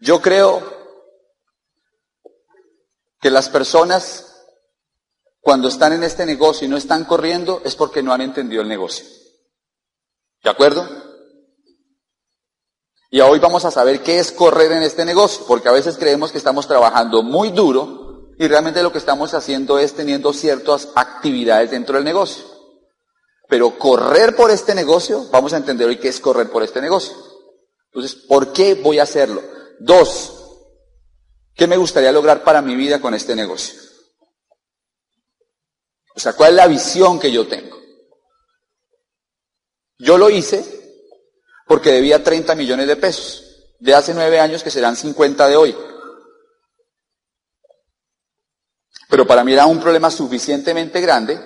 Yo creo que las personas cuando están en este negocio y no están corriendo es porque no han entendido el negocio. ¿De acuerdo? Y hoy vamos a saber qué es correr en este negocio, porque a veces creemos que estamos trabajando muy duro y realmente lo que estamos haciendo es teniendo ciertas actividades dentro del negocio. Pero correr por este negocio, vamos a entender hoy qué es correr por este negocio. Entonces, ¿por qué voy a hacerlo? Dos, ¿qué me gustaría lograr para mi vida con este negocio? O sea, ¿cuál es la visión que yo tengo? Yo lo hice porque debía 30 millones de pesos de hace nueve años que serán 50 de hoy. Pero para mí era un problema suficientemente grande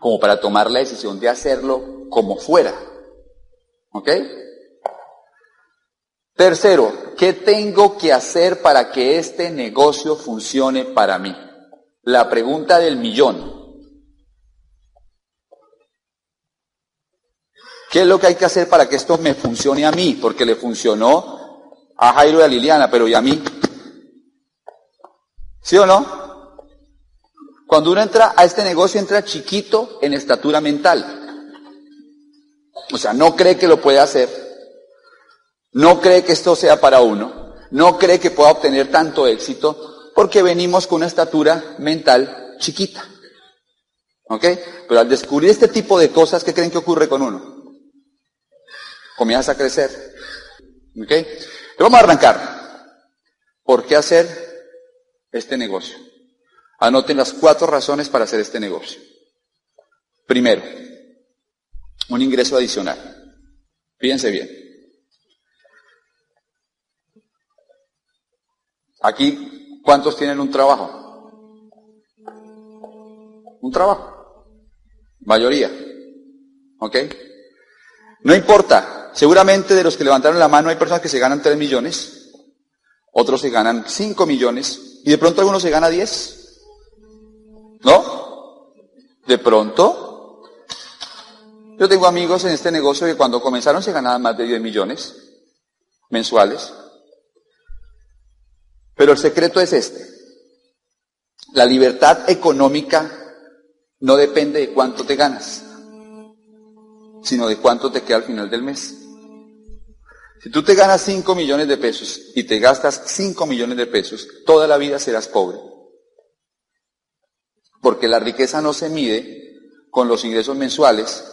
como para tomar la decisión de hacerlo como fuera. ¿Ok? Tercero, ¿qué tengo que hacer para que este negocio funcione para mí? La pregunta del millón. ¿Qué es lo que hay que hacer para que esto me funcione a mí? Porque le funcionó a Jairo y a Liliana, pero ¿y a mí? ¿Sí o no? Cuando uno entra a este negocio, entra chiquito en estatura mental. O sea, no cree que lo puede hacer. No cree que esto sea para uno. No cree que pueda obtener tanto éxito porque venimos con una estatura mental chiquita. ¿Ok? Pero al descubrir este tipo de cosas, ¿qué creen que ocurre con uno? comienzas a crecer. ¿Ok? vamos a arrancar. ¿Por qué hacer este negocio? Anoten las cuatro razones para hacer este negocio. Primero, un ingreso adicional. Fíjense bien. Aquí, ¿cuántos tienen un trabajo? Un trabajo. Mayoría. ¿Ok? No importa. Seguramente de los que levantaron la mano hay personas que se ganan 3 millones, otros se ganan 5 millones y de pronto algunos se gana 10. ¿No? De pronto. Yo tengo amigos en este negocio que cuando comenzaron se ganaban más de 10 millones mensuales. Pero el secreto es este. La libertad económica no depende de cuánto te ganas, sino de cuánto te queda al final del mes. Si tú te ganas 5 millones de pesos y te gastas 5 millones de pesos, toda la vida serás pobre. Porque la riqueza no se mide con los ingresos mensuales,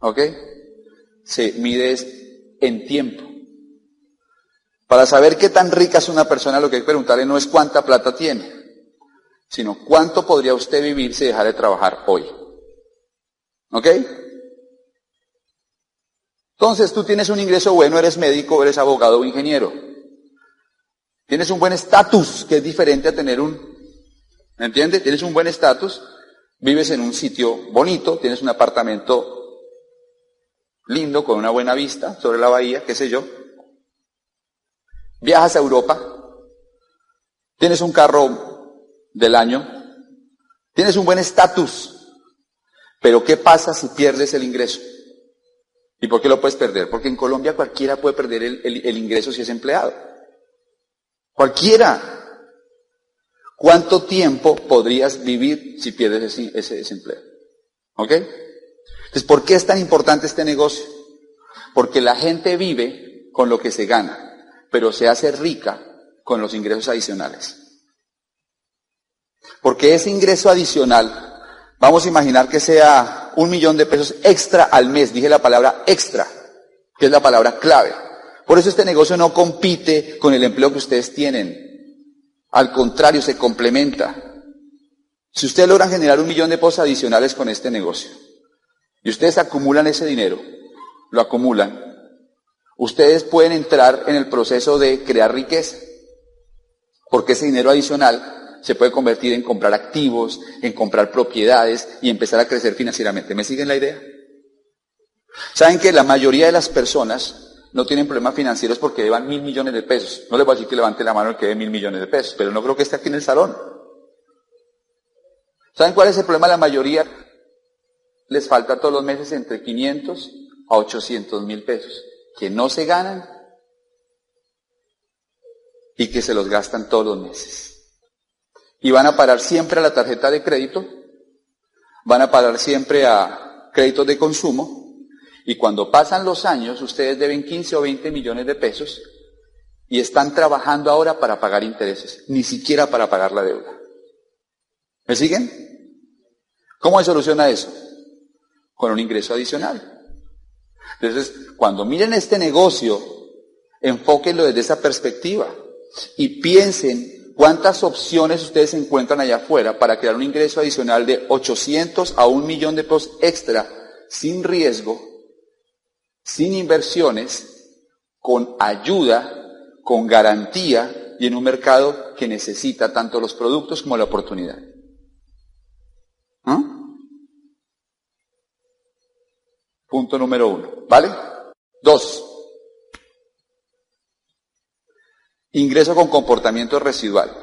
¿ok? Se mide en tiempo. Para saber qué tan rica es una persona, lo que hay que preguntarle no es cuánta plata tiene, sino cuánto podría usted vivir si dejara de trabajar hoy. ¿Ok? Entonces tú tienes un ingreso bueno, eres médico, eres abogado o ingeniero. Tienes un buen estatus, que es diferente a tener un, ¿me entiendes? Tienes un buen estatus, vives en un sitio bonito, tienes un apartamento lindo, con una buena vista sobre la bahía, qué sé yo. Viajas a Europa, tienes un carro del año, tienes un buen estatus, pero ¿qué pasa si pierdes el ingreso? ¿Y por qué lo puedes perder? Porque en Colombia cualquiera puede perder el, ingreso si es empleado. Cualquiera. ¿Cuánto tiempo podrías vivir si pierdes ese, desempleo? ¿Ok? Entonces, ¿por qué es tan importante este negocio? Porque la gente vive con lo que se gana, pero se hace rica con los ingresos adicionales. Porque ese ingreso adicional, vamos a imaginar que sea un millón de pesos extra al mes. Dije la palabra extra, que es la palabra clave. Por eso este negocio no compite con el empleo que ustedes tienen. Al contrario, se complementa. Si ustedes logran generar un millón de pesos adicionales con este negocio y ustedes acumulan ese dinero, lo acumulan, ustedes pueden entrar en el proceso de crear riqueza. Porque ese dinero adicional se puede convertir en comprar activos, en comprar propiedades y empezar a crecer financieramente. ¿Me siguen la idea? Saben que la mayoría de las personas no tienen problemas financieros porque llevan mil millones de pesos. No les voy a decir que levante la mano el que dé mil millones de pesos, pero no creo que esté aquí en el salón. ¿Saben cuál es el problema la mayoría? Les falta todos los meses entre 500 a 800 mil pesos, que no se ganan y que se los gastan todos los meses. Y van a parar siempre a la tarjeta de crédito, van a parar siempre a créditos de consumo, y cuando pasan los años, ustedes deben 15 o 20 millones de pesos y están trabajando ahora para pagar intereses, ni siquiera para pagar la deuda. ¿Me siguen? ¿Cómo se soluciona eso? Con un ingreso adicional. Entonces, cuando miren este negocio, enfóquenlo desde esa perspectiva y piensen cuántas opciones ustedes encuentran allá afuera para crear un ingreso adicional de 800 a un millón de pesos extra sin riesgo, sin inversiones, con ayuda, con garantía y en un mercado que necesita tanto los productos como la oportunidad. ¿Ah? Punto número uno, ¿vale? Dos. Ingreso con comportamiento residual.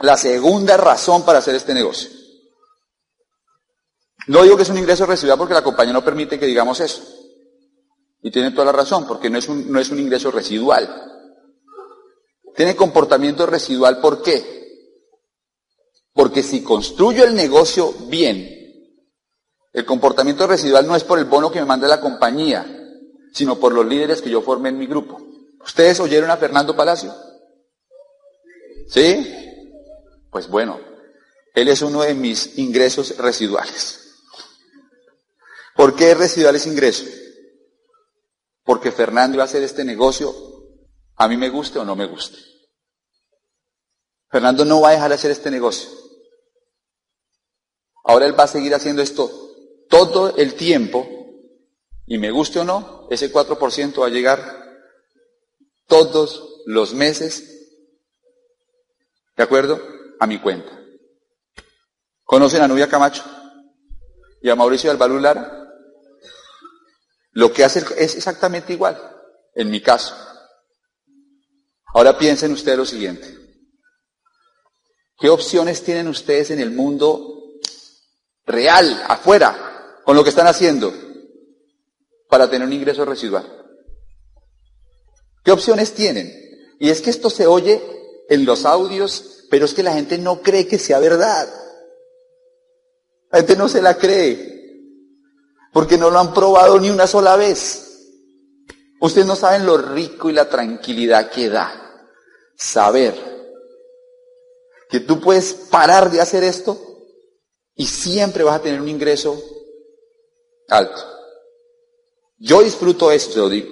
La segunda razón para hacer este negocio. No digo que es un ingreso residual porque la compañía no permite que digamos eso. Y tiene toda la razón, porque no es un, no es un ingreso residual. Tiene comportamiento residual, ¿por qué? Porque si construyo el negocio bien, el comportamiento residual no es por el bono que me manda la compañía, sino por los líderes que yo formé en mi grupo. ¿Ustedes oyeron a Fernando Palacio? ¿Sí? Pues bueno, él es uno de mis ingresos residuales. ¿Por qué residual ese ingreso? Porque Fernando iba a hacer este negocio, a mí me guste o no me guste. Fernando no va a dejar de hacer este negocio. Ahora él va a seguir haciendo esto todo el tiempo, y me guste o no, ese 4% va a llegar todos los meses, ¿de acuerdo? A mi cuenta. ¿Conocen a Nubia Camacho? ¿Y a Mauricio Albalú Lara? Lo que hace es exactamente igual, en mi caso. Ahora piensen ustedes lo siguiente. ¿Qué opciones tienen ustedes en el mundo real, afuera, con lo que están haciendo, para tener un ingreso residual? ¿Qué opciones tienen? Y es que esto se oye en los audios, pero es que la gente no cree que sea verdad. La gente no se la cree, porque no lo han probado ni una sola vez. Ustedes no saben lo rico y la tranquilidad que da saber que tú puedes parar de hacer esto y siempre vas a tener un ingreso alto. Yo disfruto eso, se lo digo.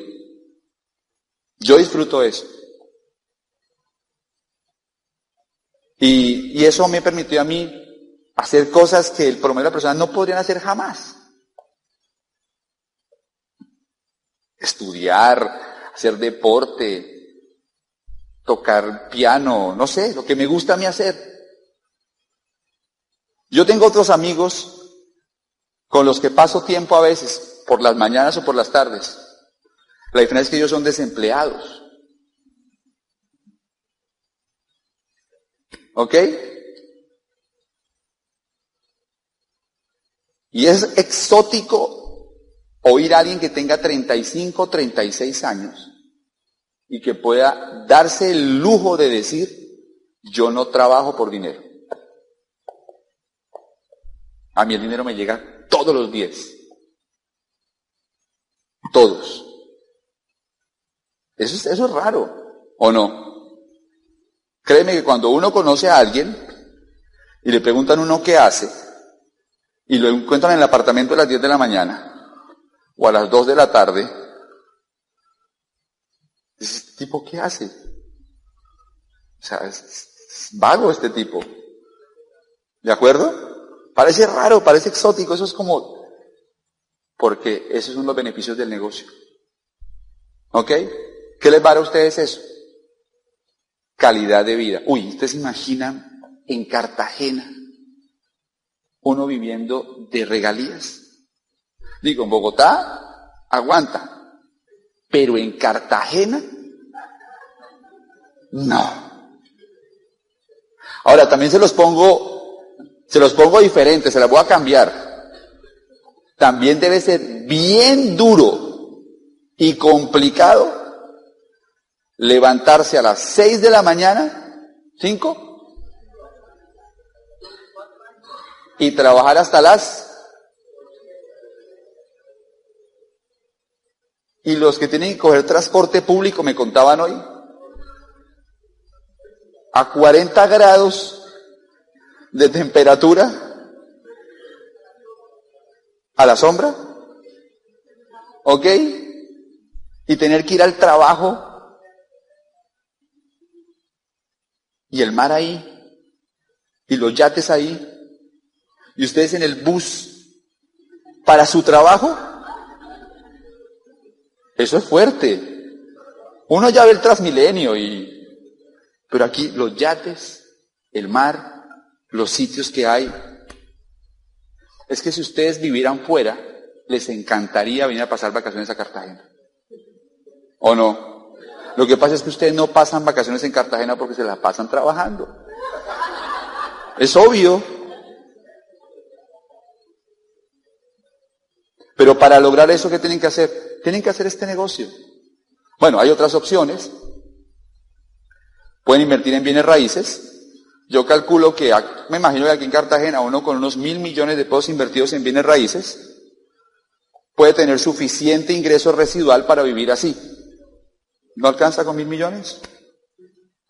Yo disfruto eso. Y, eso me permitió a mí hacer cosas que el promedio de la persona no podrían hacer jamás. Estudiar, hacer deporte, tocar piano, no sé, lo que me gusta a mí hacer. Yo tengo otros amigos con los que paso tiempo a veces, por las mañanas o por las tardes. La diferencia es que ellos son desempleados. ¿Ok? Y es exótico oír a alguien que tenga 35, 36 años y que pueda darse el lujo de decir, yo no trabajo por dinero. A mí el dinero me llega todos los días. Todos. Eso es, raro, ¿o no? Créeme que cuando uno conoce a alguien y le preguntan uno qué hace, y lo encuentran en el apartamento a las 10 de la mañana o a las 2 de la tarde, ¿este tipo qué hace? O sea, es vago este tipo. ¿De acuerdo? Parece raro, parece exótico, eso es como, porque esos son los beneficios del negocio. ¿Ok? ¿Qué les va a dar a ustedes eso? Calidad de vida. Uy, ¿ustedes se imaginan en Cartagena uno viviendo de regalías? Digo, en Bogotá aguanta, pero en Cartagena no. Ahora también se los pongo, se los pongo diferentes, se las voy a cambiar. También debe ser bien duro y complicado levantarse a las 6 de la mañana, 5, y trabajar hasta las... Y los que tienen que coger transporte público me contaban hoy, a 40 grados de temperatura, a la sombra, ¿ok? Y tener que ir al trabajo y el mar ahí, y los yates ahí, y ustedes en el bus para su trabajo. Eso es fuerte. Uno ya ve el Transmilenio y pero aquí los yates, el mar, los sitios que hay. Es que si ustedes vivieran fuera, les encantaría venir a pasar vacaciones a Cartagena. ¿O no? Lo que pasa es que ustedes no pasan vacaciones en Cartagena porque se las pasan trabajando. Es obvio. Pero para lograr eso, ¿qué tienen que hacer? Tienen que hacer este negocio. Bueno, hay otras opciones. Pueden invertir en bienes raíces. Yo calculo que, me imagino que aquí en Cartagena uno con unos mil millones de pesos invertidos en bienes raíces puede tener suficiente ingreso residual para vivir así. ¿No alcanza con mil millones?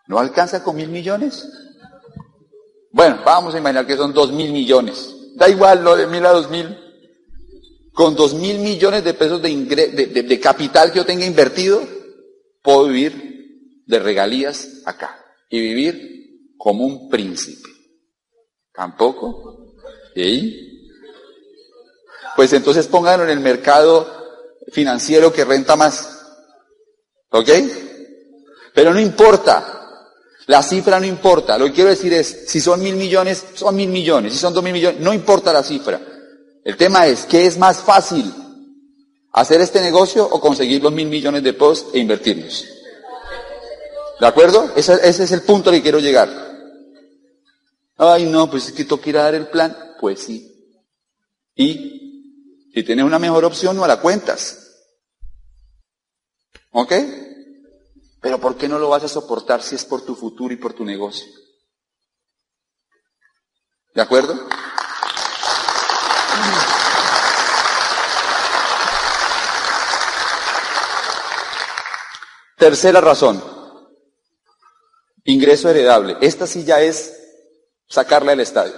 ¿No alcanza con mil millones? Bueno, vamos a imaginar que son dos mil millones. Da igual lo de mil a dos mil. Con dos mil millones de pesos de, de capital que yo tenga invertido, puedo vivir de regalías acá y vivir como un príncipe. ¿Tampoco? ¿Y? Pues entonces pónganlo en el mercado financiero que renta más. ¿Ok? Pero no importa. La cifra no importa. Lo que quiero decir es, si son mil millones, son mil millones. Si son dos mil millones, no importa la cifra. El tema es, ¿qué es más fácil? ¿Hacer este negocio o conseguir los mil millones de posts e invertirlos? ¿De acuerdo? Ese es el punto al que quiero llegar. Ay, no, pues es que ir a dar el plan. Pues sí. Y si tienes una mejor opción, no la cuentas. ¿Ok? Pero ¿por qué no lo vas a soportar si es por tu futuro y por tu negocio? ¿De acuerdo? Tercera razón. Ingreso heredable. Esta sí ya es sacarla del estadio.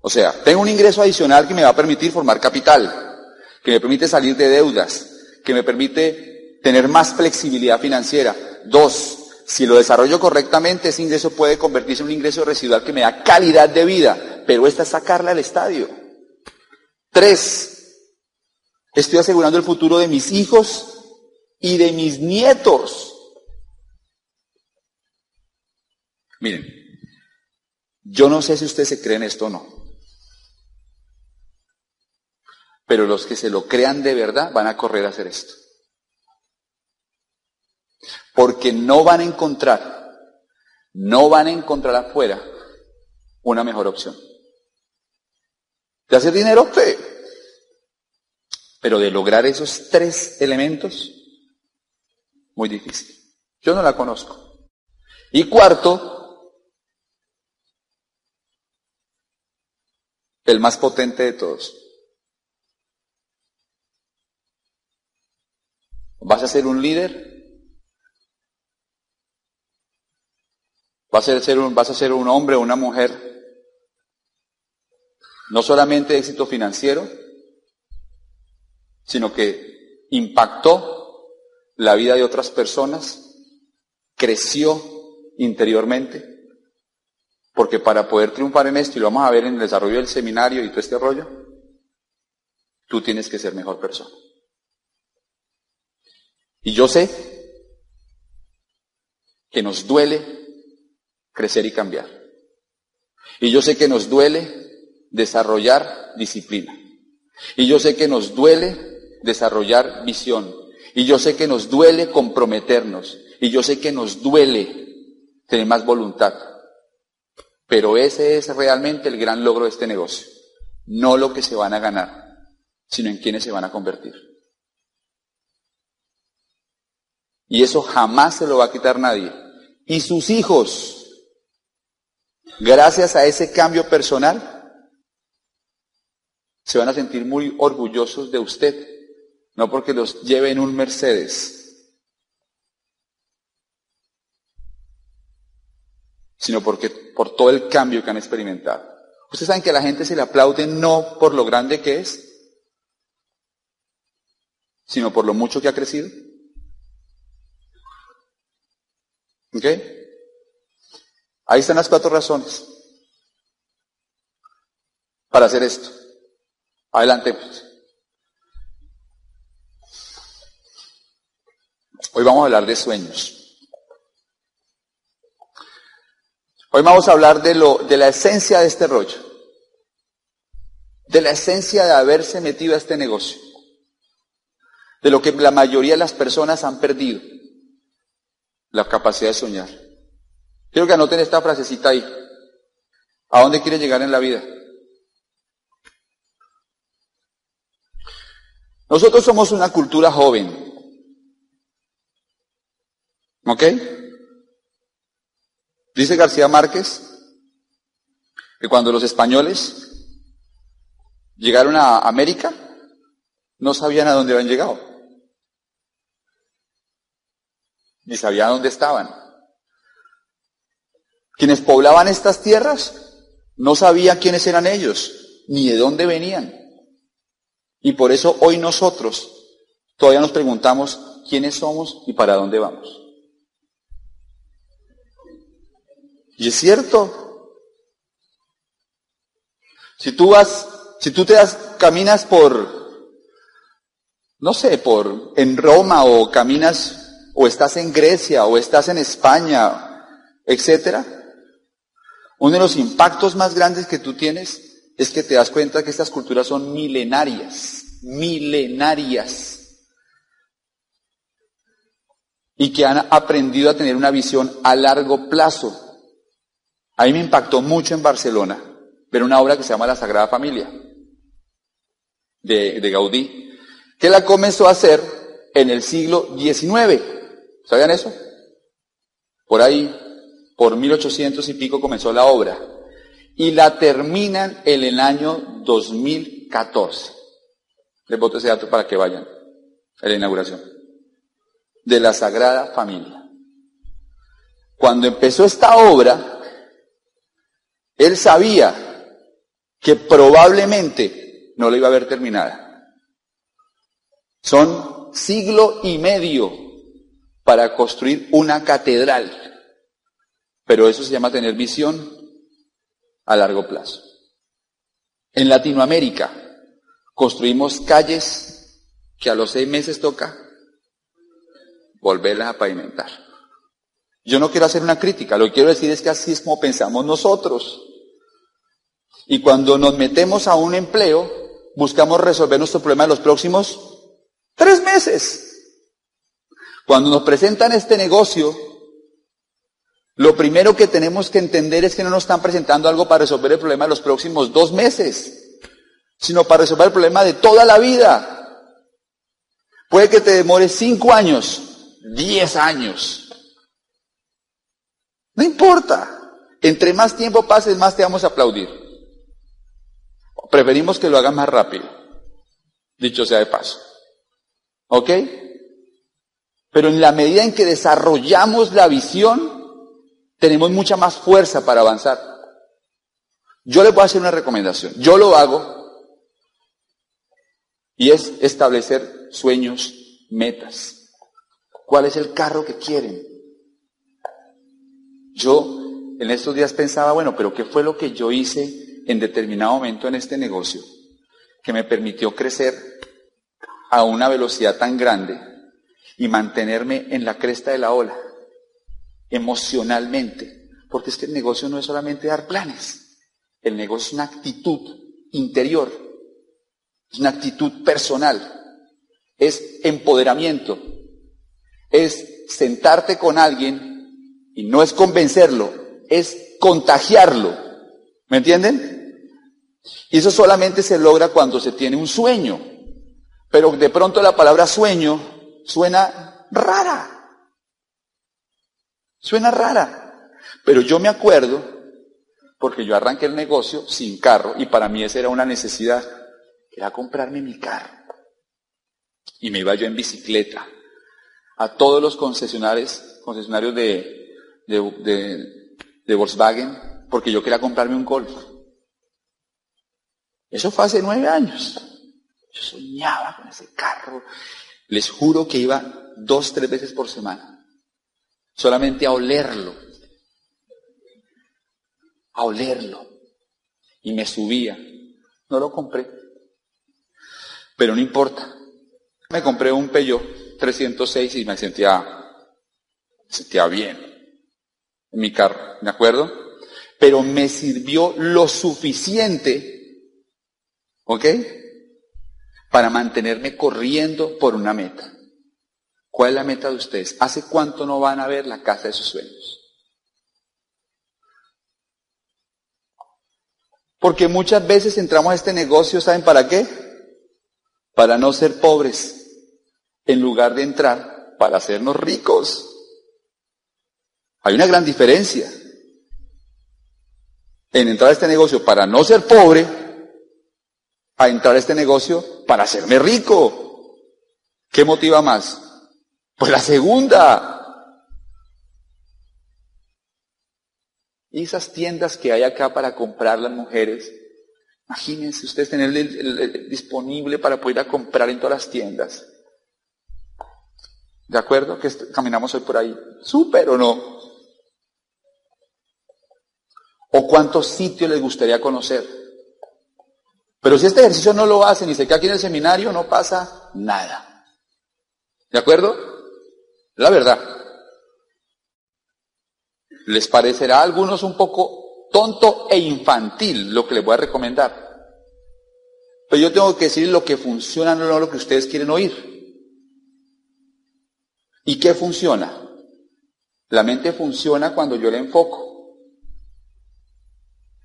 O sea, tengo un ingreso adicional que me va a permitir formar capital, que me permite salir de deudas, que me permite tener más flexibilidad financiera. Dos, si lo desarrollo correctamente, ese ingreso puede convertirse en un ingreso residual que me da calidad de vida, pero esta es sacarla al estadio. Tres, estoy asegurando el futuro de mis hijos y de mis nietos. Miren, yo no sé si ustedes se creen esto o no. Pero los que se lo crean de verdad van a correr a hacer esto. Porque no van a encontrar, no van a encontrar afuera una mejor opción. ¿De hacer dinero? Sí. Pero de lograr esos tres elementos, muy difícil. Yo no la conozco. Y cuarto, el más potente de todos. ¿Vas a ser un líder? ¿Vas a ser un, vas a ser un hombre o una mujer? No solamente éxito financiero, sino que impactó la vida de otras personas, creció interiormente, porque para poder triunfar en esto, y lo vamos a ver en el desarrollo del seminario y todo este rollo, tú tienes que ser mejor persona. Y yo sé que nos duele crecer y cambiar. Y yo sé que nos duele desarrollar disciplina. Y yo sé que nos duele desarrollar visión. Y yo sé que nos duele comprometernos. Y yo sé que nos duele tener más voluntad. Pero ese es realmente el gran logro de este negocio. No lo que se van a ganar, sino en quienes se van a convertir. Y eso jamás se lo va a quitar nadie. Y sus hijos, gracias a ese cambio personal, se van a sentir muy orgullosos de usted, no porque los lleve en un Mercedes, sino porque por todo el cambio que han experimentado. Ustedes saben que a la gente se le aplaude no por lo grande que es, sino por lo mucho que ha crecido. ¿Ok? Ahí están las cuatro razones para hacer esto. Adelante. Pues. Hoy vamos a hablar de sueños. Hoy vamos a hablar de, lo, de la esencia de este rollo. De la esencia de haberse metido a este negocio. De lo que la mayoría de las personas han perdido. La capacidad de soñar. Quiero que anoten esta frasecita ahí. ¿A dónde quiere llegar en la vida? Nosotros somos una cultura joven. ¿Ok? Dice García Márquez que cuando los españoles llegaron a América, no sabían a dónde habían llegado. Ni sabían dónde estaban. Quienes poblaban estas tierras no sabían quiénes eran ellos, ni de dónde venían. Y por eso hoy nosotros todavía nos preguntamos quiénes somos y para dónde vamos. Y es cierto. Si tú vas, si tú te das, caminas por, no sé, por, en Roma o caminas, o estás en Grecia o estás en España, etcétera, uno de los impactos más grandes que tú tienes es que te das cuenta que estas culturas son milenarias, milenarias. Y que han aprendido a tener una visión a largo plazo. A mí me impactó mucho en Barcelona ver una obra que se llama La Sagrada Familia, de, de Gaudí, que la comenzó a hacer en el siglo XIX. ¿Sabían eso? Por ahí, por 1800 y pico comenzó la obra y la terminan en el año 2014. Les voto ese dato para que vayan a la inauguración de la Sagrada Familia. Cuando empezó esta obra, él sabía que probablemente no la iba a ver terminada. Son siglo y medio para construir una catedral. Pero eso se llama tener visión a largo plazo. En Latinoamérica construimos calles que a los seis meses toca volverlas a pavimentar. Yo no quiero hacer una crítica, lo que quiero decir es que así es como pensamos nosotros. Y cuando nos metemos a un empleo, buscamos resolver nuestro problema en los próximos tres meses. Cuando nos presentan este negocio, lo primero que tenemos que entender es que no nos están presentando algo para resolver el problema de los próximos dos meses, sino para resolver el problema de toda la vida. Puede que te demore cinco años, diez años. No importa. Entre más tiempo pases, más te vamos a aplaudir. Preferimos que lo hagan más rápido. Dicho sea de paso. ¿Ok? Pero en la medida en que desarrollamos la visión, tenemos mucha más fuerza para avanzar. Yo les voy a hacer una recomendación. Yo lo hago y es establecer sueños, metas. ¿Cuál es el carro que quieren? Yo en estos días pensaba, bueno, pero ¿qué fue lo que yo hice en determinado momento en este negocio que me permitió crecer a una velocidad tan grande y mantenerme en la cresta de la ola? emocionalmente, porque es que el negocio no es solamente dar planes, el negocio es una actitud interior, es una actitud personal, es empoderamiento, es sentarte con alguien y no es convencerlo, es contagiarlo, ¿me entienden? Y eso solamente se logra cuando se tiene un sueño, pero de pronto la palabra sueño suena rara. Suena rara, pero yo me acuerdo porque yo arranqué el negocio sin carro y para mí esa era una necesidad, era comprarme mi carro. Y me iba yo en bicicleta a todos los concesionarios, concesionarios de, de, Volkswagen porque yo quería comprarme un Golf. Eso fue hace nueve años. Yo soñaba con ese carro. Les juro que iba dos, tres veces por semana. Solamente a olerlo. A olerlo. Y me subía. No lo compré. Pero no importa. Me compré un Peugeot 306 y me sentía, sentía bien en mi carro, ¿de acuerdo? Pero me sirvió lo suficiente, ¿ok? Para mantenerme corriendo por una meta. ¿Cuál es la meta de ustedes? ¿Hace cuánto no van a ver la casa de sus sueños? Porque muchas veces entramos a este negocio, ¿saben para qué? Para no ser pobres, en lugar de entrar para hacernos ricos. Hay una gran diferencia en entrar a este negocio para no ser pobre, a entrar a este negocio para hacerme rico. ¿Qué motiva más? Pues la segunda. Y esas tiendas que hay acá para comprar las mujeres, imagínense ustedes tener disponible para poder ir a comprar en todas las tiendas. ¿De acuerdo? Que caminamos hoy por ahí. ¿Súper o no? ¿O cuántos sitios les gustaría conocer? Pero si este ejercicio no lo hacen y se queda aquí en el seminario, no pasa nada. ¿De acuerdo? La verdad. Les parecerá a algunos un poco tonto e infantil lo que les voy a recomendar. Pero yo tengo que decir lo que funciona, no lo que ustedes quieren oír. ¿Y qué funciona? La mente funciona cuando yo le enfoco.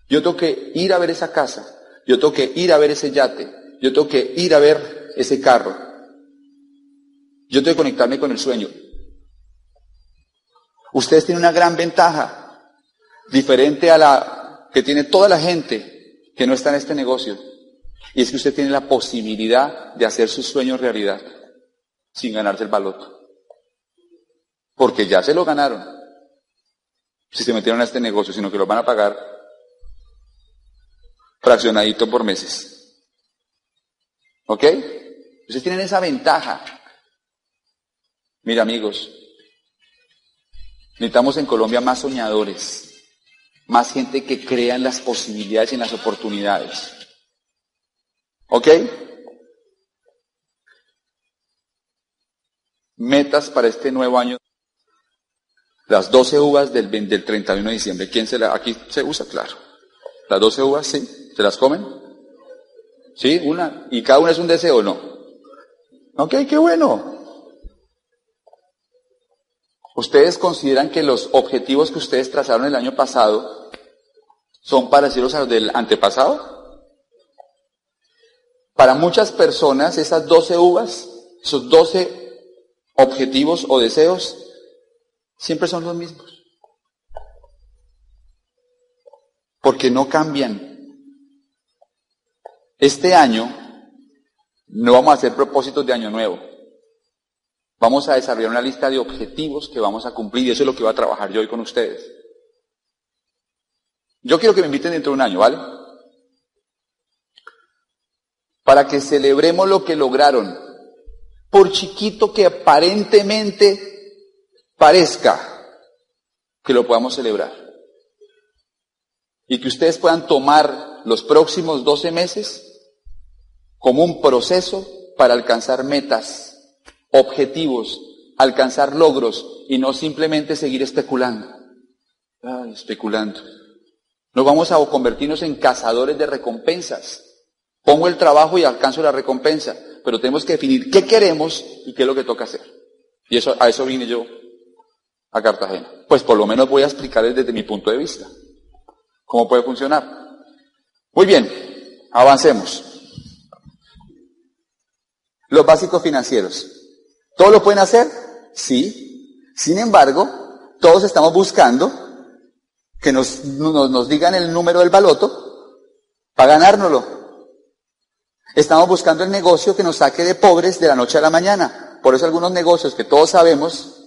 Yo tengo que ir a ver esa casa, yo tengo que ir a ver ese yate, yo tengo que ir a ver ese carro. Yo tengo que conectarme con el sueño. Ustedes tienen una gran ventaja, diferente a la que tiene toda la gente que no está en este negocio. Y es que usted tiene la posibilidad de hacer sus sueños realidad sin ganarse el baloto. Porque ya se lo ganaron. Si se metieron a este negocio, sino que lo van a pagar fraccionadito por meses. ¿Ok? Ustedes tienen esa ventaja. Mira amigos, necesitamos en Colombia más soñadores, más gente que crea en las posibilidades y en las oportunidades. ¿Ok? Metas para este nuevo año. Las 12 uvas del, del 31 de diciembre. ¿Quién se la, aquí se usa? Claro. Las 12 uvas, sí. ¿Se las comen? ¿Sí? Una. ¿Y cada una es un deseo o no? Ok, qué bueno. ¿Ustedes consideran que los objetivos que ustedes trazaron el año pasado son parecidos a los del antepasado? Para muchas personas, esas 12 uvas, esos 12 objetivos o deseos, siempre son los mismos. Porque no cambian. Este año no vamos a hacer propósitos de año nuevo. Vamos a desarrollar una lista de objetivos que vamos a cumplir y eso es lo que voy a trabajar yo hoy con ustedes. Yo quiero que me inviten dentro de un año, ¿vale? Para que celebremos lo que lograron, por chiquito que aparentemente parezca, que lo podamos celebrar. Y que ustedes puedan tomar los próximos 12 meses como un proceso para alcanzar metas, objetivos, alcanzar logros y no simplemente seguir especulando. especulando. No vamos a convertirnos en cazadores de recompensas. Pongo el trabajo y alcanzo la recompensa, pero tenemos que definir qué queremos y qué es lo que toca hacer. Y eso, a eso vine yo a Cartagena. Pues por lo menos voy a explicarles desde mi punto de vista cómo puede funcionar. Muy bien, avancemos. Los básicos financieros. ¿Todos lo pueden hacer? Sí. Sin embargo, Todos estamos buscando que nos, nos, digan el número del baloto para ganárnoslo. Estamos buscando el negocio que nos saque de pobres de la noche a la mañana. Por eso algunos negocios que todos sabemos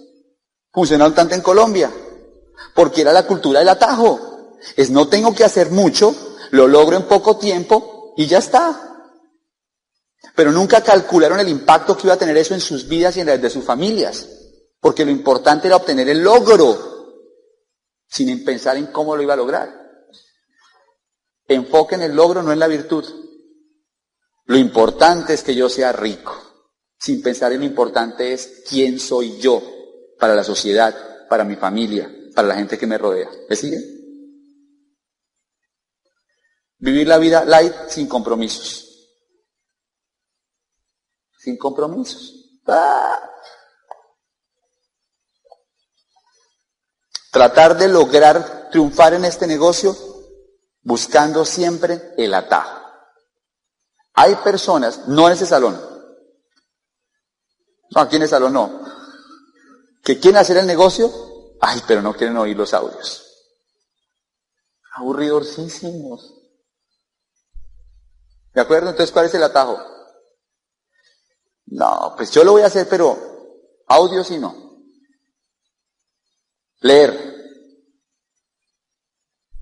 funcionaron tanto en Colombia. Porque era la cultura del atajo. Es no tengo que hacer mucho, lo logro en poco tiempo y ya está. Pero nunca calcularon el impacto que iba a tener eso en sus vidas y en las de sus familias. Porque lo importante era obtener el logro, sin pensar en cómo lo iba a lograr. Enfoque en el logro, no en la virtud. Lo importante es que yo sea rico, sin pensar en lo importante es quién soy yo para la sociedad, para mi familia, para la gente que me rodea. ¿Me sigue? Vivir la vida light sin compromisos. Sin compromisos. ¡Ah! Tratar de lograr triunfar en este negocio buscando siempre el atajo. Hay personas, no en ese salón, no, aquí en el salón no, que quieren hacer el negocio, ay, pero no quieren oír los audios. Aburridorcísimos. ¿De acuerdo? Entonces, ¿cuál es el atajo? No, pues yo lo voy a hacer, pero audios y no. Leer.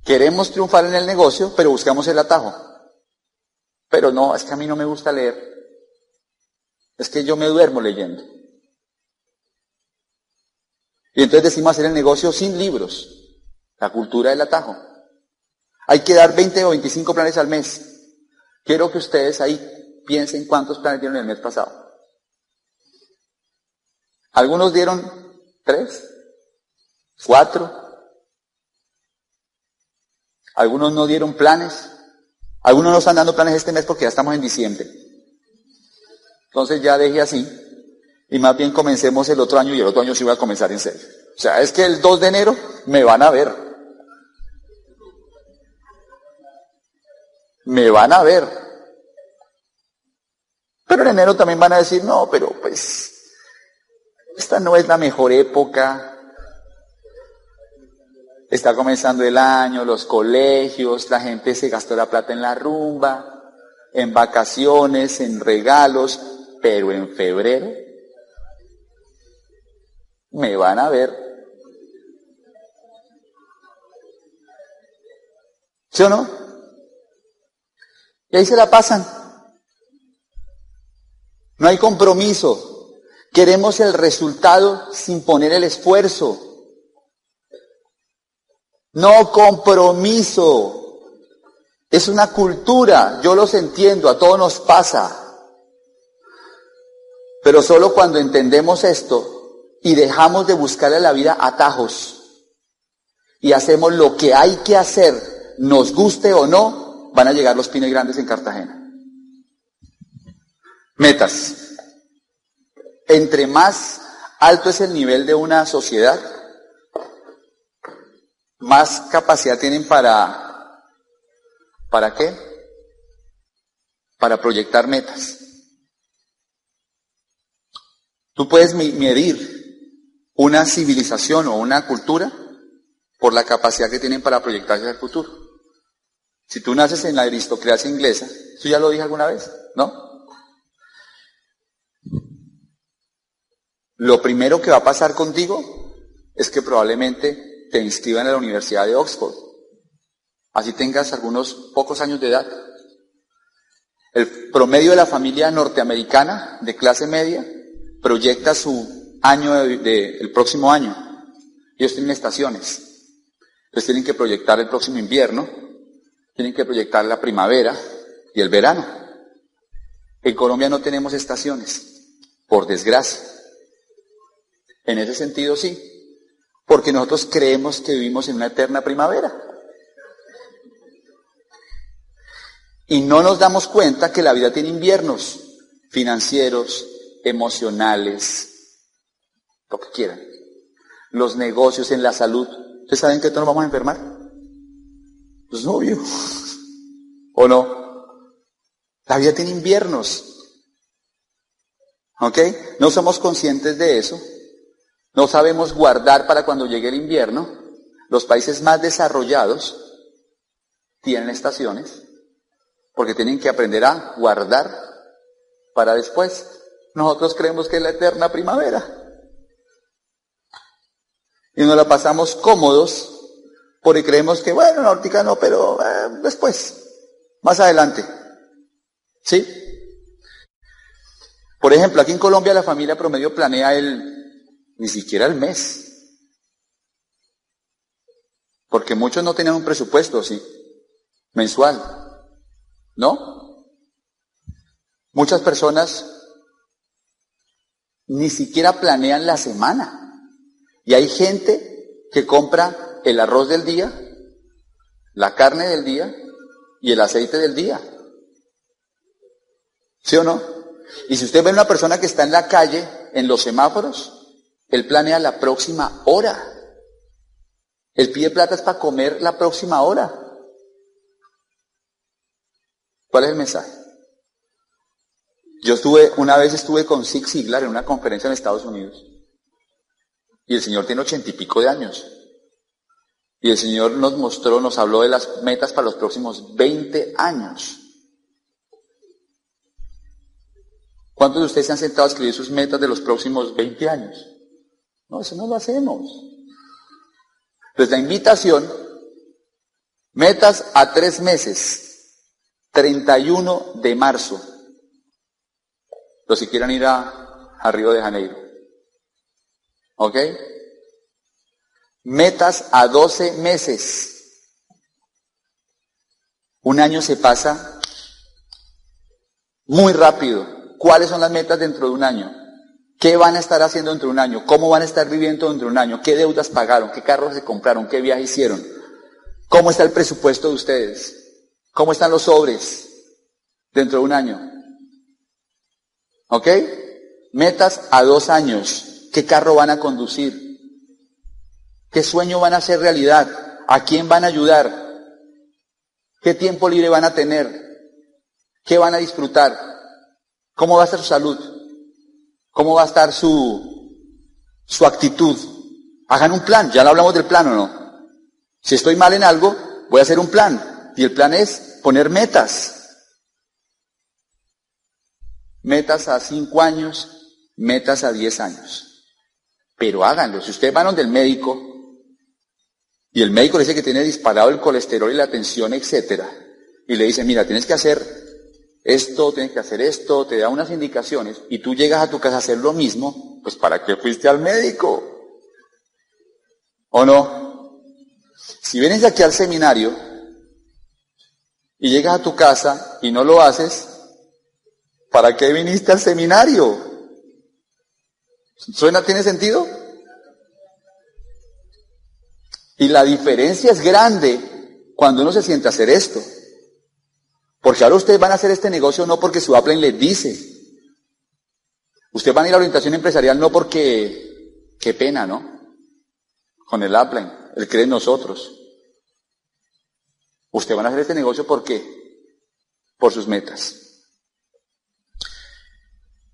Queremos triunfar en el negocio, pero buscamos el atajo. Pero no, es que a mí no me gusta leer. Es que yo me duermo leyendo. Y entonces decimos hacer el negocio sin libros. La cultura del atajo. Hay que dar 20 o 25 planes al mes. Quiero que ustedes ahí piensen cuántos planes dieron el mes pasado. Algunos dieron tres, cuatro. Algunos no dieron planes. Algunos no están dando planes este mes porque ya estamos en diciembre. Entonces ya deje así y más bien comencemos el otro año y el otro año sí voy a comenzar en serio. O sea, es que el 2 de enero me van a ver. Me van a ver. Pero en enero también van a decir, no, pero pues, esta no es la mejor época, Está comenzando el año, los colegios, la gente se gastó la plata en la rumba, en vacaciones, en regalos, pero en febrero me van a ver. ¿Sí o no? Y ahí se la pasan. No hay compromiso. Queremos el resultado sin poner el esfuerzo. No compromiso. Es una cultura, yo los entiendo, a todos nos pasa. Pero solo cuando entendemos esto y dejamos de buscarle a la vida atajos y hacemos lo que hay que hacer, nos guste o no, van a llegar los pines grandes en Cartagena. Metas. Entre más alto es el nivel de una sociedad, más capacidad tienen para, ¿para qué? Para proyectar metas. Tú puedes medir una civilización o una cultura por la capacidad que tienen para proyectarse al futuro. Si tú naces en la aristocracia inglesa, eso ya lo dije alguna vez, ¿no? Lo primero que va a pasar contigo es que probablemente te inscriban a la Universidad de Oxford. Así tengas algunos pocos años de edad. El promedio de la familia norteamericana de clase media proyecta su año de, el próximo año. Ellos tienen estaciones. Entonces tienen que proyectar el próximo invierno, tienen que proyectar la primavera y el verano. En Colombia no tenemos estaciones, por desgracia. En ese sentido sí, porque nosotros creemos que vivimos en una eterna primavera. Y no nos damos cuenta que la vida tiene inviernos financieros, emocionales, lo que quieran. Los negocios en la salud. ¿Ustedes saben que todos nos vamos a enfermar? Pues obvio. ¿O no? La vida tiene inviernos. ¿Ok? No somos conscientes de eso No sabemos guardar para cuando llegue el invierno. Los países más desarrollados tienen estaciones porque tienen que aprender a guardar para después. Nosotros creemos que es la eterna primavera. Y nos la pasamos cómodos porque creemos que, bueno, ahorita no, pero eh, después, más adelante. ¿Sí? Por ejemplo, aquí en Colombia la familia promedio planea el, ni siquiera el mes. Porque muchos no tenían un presupuesto, ¿sí? Mensual. ¿No? Muchas personas ni siquiera planean la semana. Y hay gente que compra el arroz del día, la carne del día y el aceite del día. ¿Sí o no? Y si usted ve a una persona que está en la calle, en los semáforos, él planea la próxima hora. El pide plata es para comer la próxima hora. ¿Cuál es el mensaje? Yo estuve, una vez estuve con Zig Ziglar en una conferencia en Estados Unidos. Y el Señor tiene ochenta y pico de años. Y el Señor nos mostró, nos habló de las metas para los próximos 20 años. ¿Cuántos de ustedes se han sentado a escribir sus metas de los próximos 20 años? No, eso no lo hacemos. Pues la invitación, metas a tres meses, 31 de marzo. Los que quieran ir a, a Río de Janeiro. ¿Ok? Metas a 12 meses. Un año se pasa muy rápido. ¿Cuáles son las metas dentro de un año? ¿Qué van a estar haciendo dentro de un año? ¿Cómo van a estar viviendo dentro de un año? ¿Qué deudas pagaron? ¿Qué carros se compraron? ¿Qué viajes hicieron? ¿Cómo está el presupuesto de ustedes? ¿Cómo están los sobres dentro de un año? ¿Ok? Metas a dos años. ¿Qué carro van a conducir? ¿Qué sueño van a hacer realidad? ¿A quién van a ayudar? ¿Qué tiempo libre van a tener? ¿Qué van a disfrutar? ¿Cómo va a estar su salud? ¿Cómo va a estar su, su actitud? Hagan un plan, ya no hablamos del plan o no. Si estoy mal en algo, voy a hacer un plan. Y el plan es poner metas. Metas a cinco años, metas a diez años. Pero háganlo. Si ustedes van donde el médico y el médico le dice que tiene disparado el colesterol y la tensión, etcétera, y le dice, mira, tienes que hacer esto, tienes que hacer esto, te da unas indicaciones y tú llegas a tu casa a hacer lo mismo, pues ¿para qué fuiste al médico? ¿O no? Si vienes aquí al seminario y llegas a tu casa y no lo haces, ¿para qué viniste al seminario? ¿Suena, tiene sentido? Y la diferencia es grande cuando uno se siente a hacer esto. Porque ahora ustedes van a hacer este negocio no porque su Apple les dice. Ustedes van a ir a orientación empresarial no porque, qué pena, ¿no? Con el Apple, él cree en nosotros. Ustedes van a hacer este negocio ¿por qué? Por sus metas.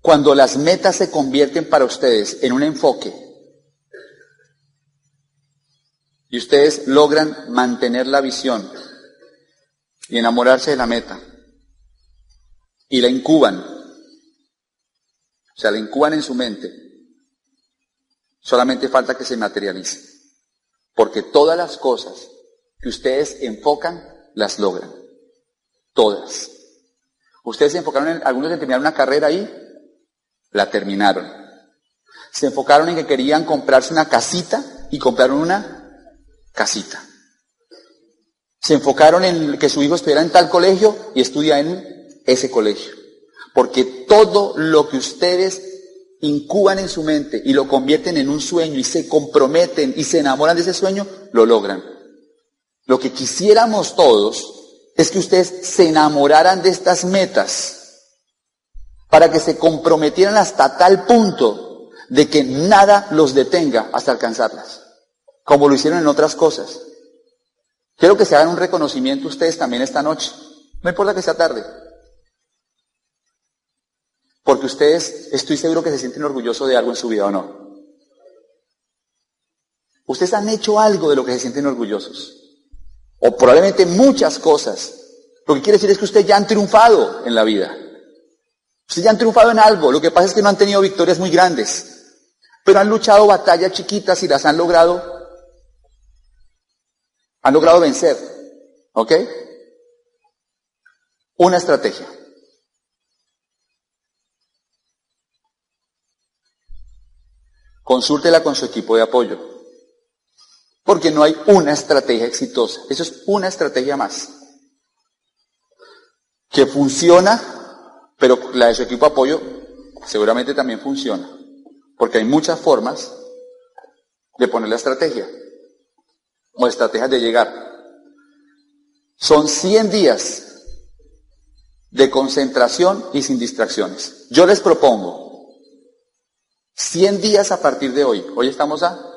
Cuando las metas se convierten para ustedes en un enfoque y ustedes logran mantener la visión, y enamorarse de la meta. Y la incuban. O sea, la incuban en su mente. Solamente falta que se materialice. Porque todas las cosas que ustedes enfocan, las logran. Todas. Ustedes se enfocaron en, algunos en terminar una carrera ahí, la terminaron. Se enfocaron en que querían comprarse una casita y compraron una casita. Se enfocaron en que su hijo estuviera en tal colegio y estudia en ese colegio. Porque todo lo que ustedes incuban en su mente y lo convierten en un sueño y se comprometen y se enamoran de ese sueño, lo logran. Lo que quisiéramos todos es que ustedes se enamoraran de estas metas para que se comprometieran hasta tal punto de que nada los detenga hasta alcanzarlas, como lo hicieron en otras cosas. Quiero que se hagan un reconocimiento ustedes también esta noche. No importa que sea tarde. Porque ustedes, estoy seguro que se sienten orgullosos de algo en su vida o no. Ustedes han hecho algo de lo que se sienten orgullosos. O probablemente muchas cosas. Lo que quiere decir es que ustedes ya han triunfado en la vida. Ustedes ya han triunfado en algo. Lo que pasa es que no han tenido victorias muy grandes. Pero han luchado batallas chiquitas y las han logrado. Han logrado vencer. ¿Ok? Una estrategia. Consúltela con su equipo de apoyo. Porque no hay una estrategia exitosa. Eso es una estrategia más. Que funciona, pero la de su equipo de apoyo seguramente también funciona. Porque hay muchas formas de poner la estrategia. O estrategias de llegar. Son 100 días de concentración y sin distracciones. Yo les propongo 100 días a partir de hoy. Hoy estamos a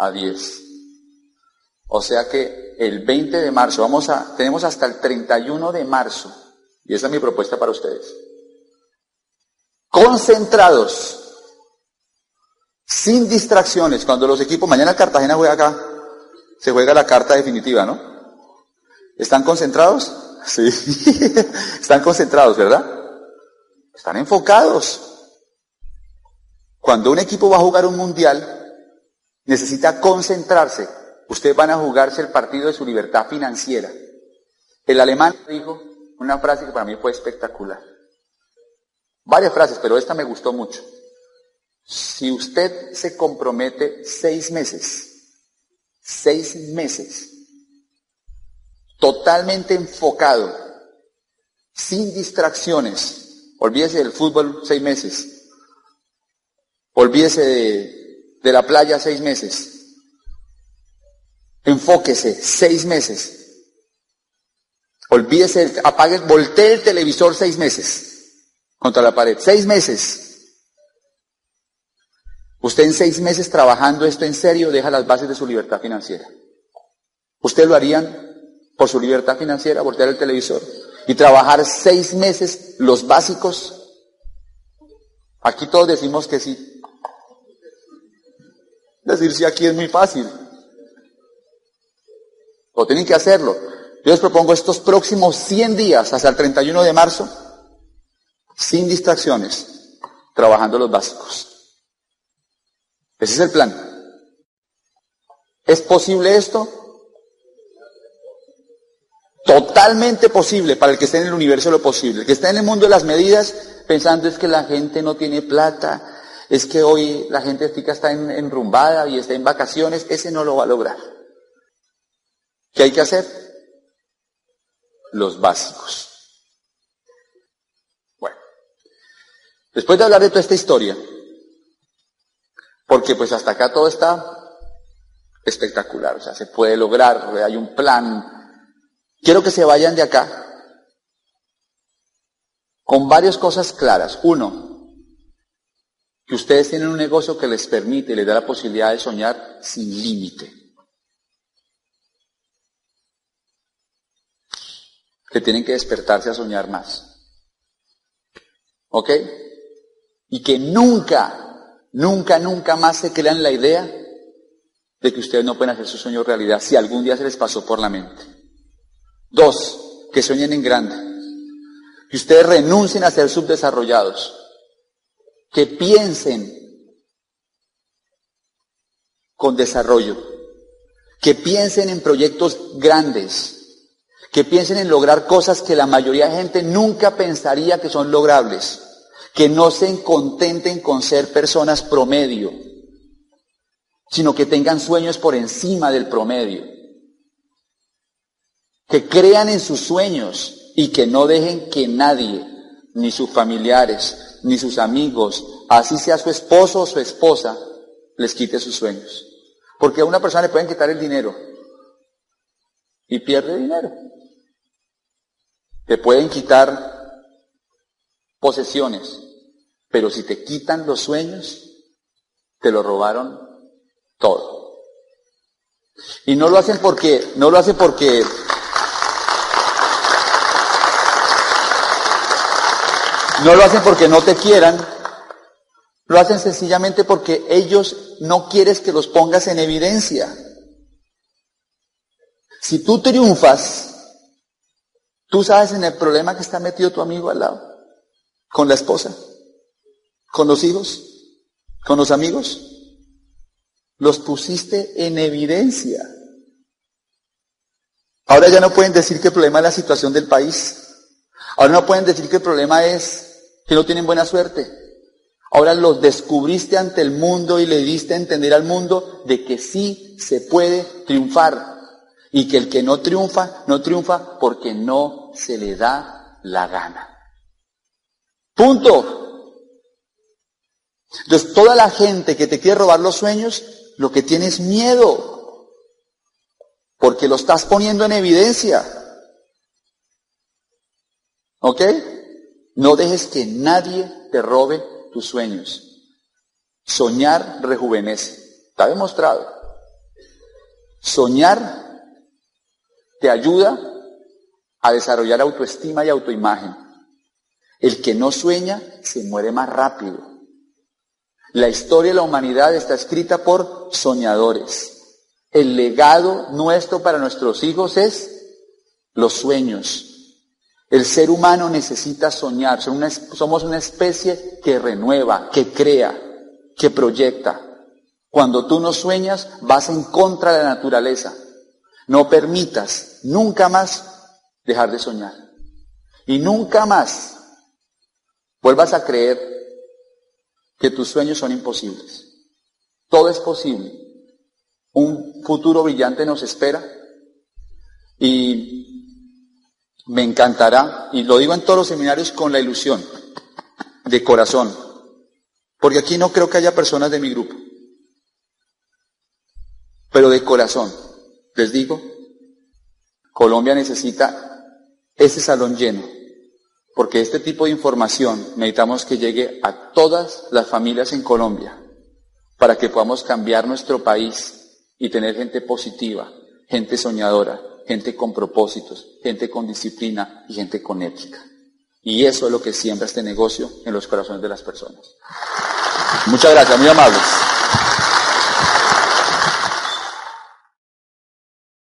a 10. O sea que el 20 de marzo, vamos a, tenemos hasta el 31 de marzo, y esa es mi propuesta para ustedes. Concentrados, sin distracciones, cuando los equipos, mañana Cartagena juega acá, se juega la carta definitiva, ¿no? ¿Están concentrados? Sí, están concentrados, ¿verdad? Están enfocados. Cuando un equipo va a jugar un mundial, necesita concentrarse. Ustedes van a jugarse el partido de su libertad financiera. El alemán dijo una frase que para mí fue espectacular. Varias frases, pero esta me gustó mucho. Si usted se compromete seis meses, seis meses, totalmente enfocado, sin distracciones, olvídese del fútbol seis meses, olvídese de la playa seis meses. Enfóquese seis meses. Olvídese, apague, voltee el televisor seis meses contra la pared. Seis meses. Usted en seis meses trabajando esto en serio deja las bases de su libertad financiera. ¿Usted lo harían por su libertad financiera, voltear el televisor y trabajar seis meses los básicos? Aquí todos decimos que sí. Decir si aquí es muy fácil. O tienen que hacerlo. Yo les propongo estos próximos 100 días, hasta el 31 de marzo, sin distracciones, trabajando los básicos. Ese es el plan. ¿Es posible esto? Totalmente posible para el que esté en el universo lo posible. El que está en el mundo de las medidas pensando es que la gente no tiene plata, es que hoy la gente está enrumbada y está en vacaciones, ese no lo va a lograr. ¿Qué hay que hacer? Los básicos. Bueno, después de hablar de toda esta historia, porque pues hasta acá todo está espectacular, o sea, se puede lograr, hay un plan. Quiero que se vayan de acá con varias cosas claras. Uno, que ustedes tienen un negocio que les permite, les da la posibilidad de soñar sin límite. Que tienen que despertarse a soñar más. ¿Ok? Y que nunca, nunca, nunca más se crean la idea de que ustedes no pueden hacer su sueño realidad si algún día se les pasó por la mente. Dos, que sueñen en grande. Que ustedes renuncien a ser subdesarrollados que piensen con desarrollo, que piensen en proyectos grandes, que piensen en lograr cosas que la mayoría de gente nunca pensaría que son logrables, que no se contenten con ser personas promedio, sino que tengan sueños por encima del promedio, que crean en sus sueños y que no dejen que nadie, ni sus familiares, ni sus amigos, así sea su esposo o su esposa, les quite sus sueños. Porque a una persona le pueden quitar el dinero y pierde dinero. Te pueden quitar posesiones, pero si te quitan los sueños, te lo robaron todo. Y no lo hacen porque, no lo hacen porque No lo hacen porque no te quieran, Lo hacen sencillamente porque ellos no quieres que los pongas en evidencia. Si tú triunfas, tú sabes en el problema que está metido tu amigo al lado, con la esposa, con los hijos, con los amigos. Los pusiste en evidencia. Ahora ya no pueden decir que el problema es la situación del país. Ahora no pueden decir que el problema es que no tienen buena suerte. Ahora los descubriste ante el mundo y le diste a entender al mundo de que sí se puede triunfar. Y que el que no triunfa, no triunfa porque no se le da la gana. Punto. Entonces toda la gente que te quiere robar los sueños, lo que tiene es miedo porque lo estás poniendo en evidencia. ¿Ok? No dejes que nadie te robe tus sueños. Soñar rejuvenece. Está demostrado. Soñar te ayuda a desarrollar autoestima y autoimagen. El que no sueña se muere más rápido. La historia de la humanidad está escrita por soñadores. El legado nuestro para nuestros hijos es los sueños. El ser humano necesita soñar. Somos una especie que renueva, que crea, que proyecta. Cuando tú no sueñas, vas en contra de la naturaleza. No permitas nunca más dejar de soñar. Y nunca más vuelvas a creer que tus sueños son imposibles. Todo es posible. Un futuro brillante nos espera y me encantará, y lo digo en todos los seminarios con la ilusión, de corazón, porque aquí no creo que haya personas de mi grupo, pero de corazón, les digo, Colombia necesita ese salón lleno, porque este tipo de información necesitamos que llegue a todas las familias en Colombia, para que podamos cambiar nuestro país y tener gente positiva, gente soñadora, gente con propósitos, gente con disciplina y gente con ética. Y eso es lo que siembra este negocio en los corazones de las personas. Muchas gracias, muy amables.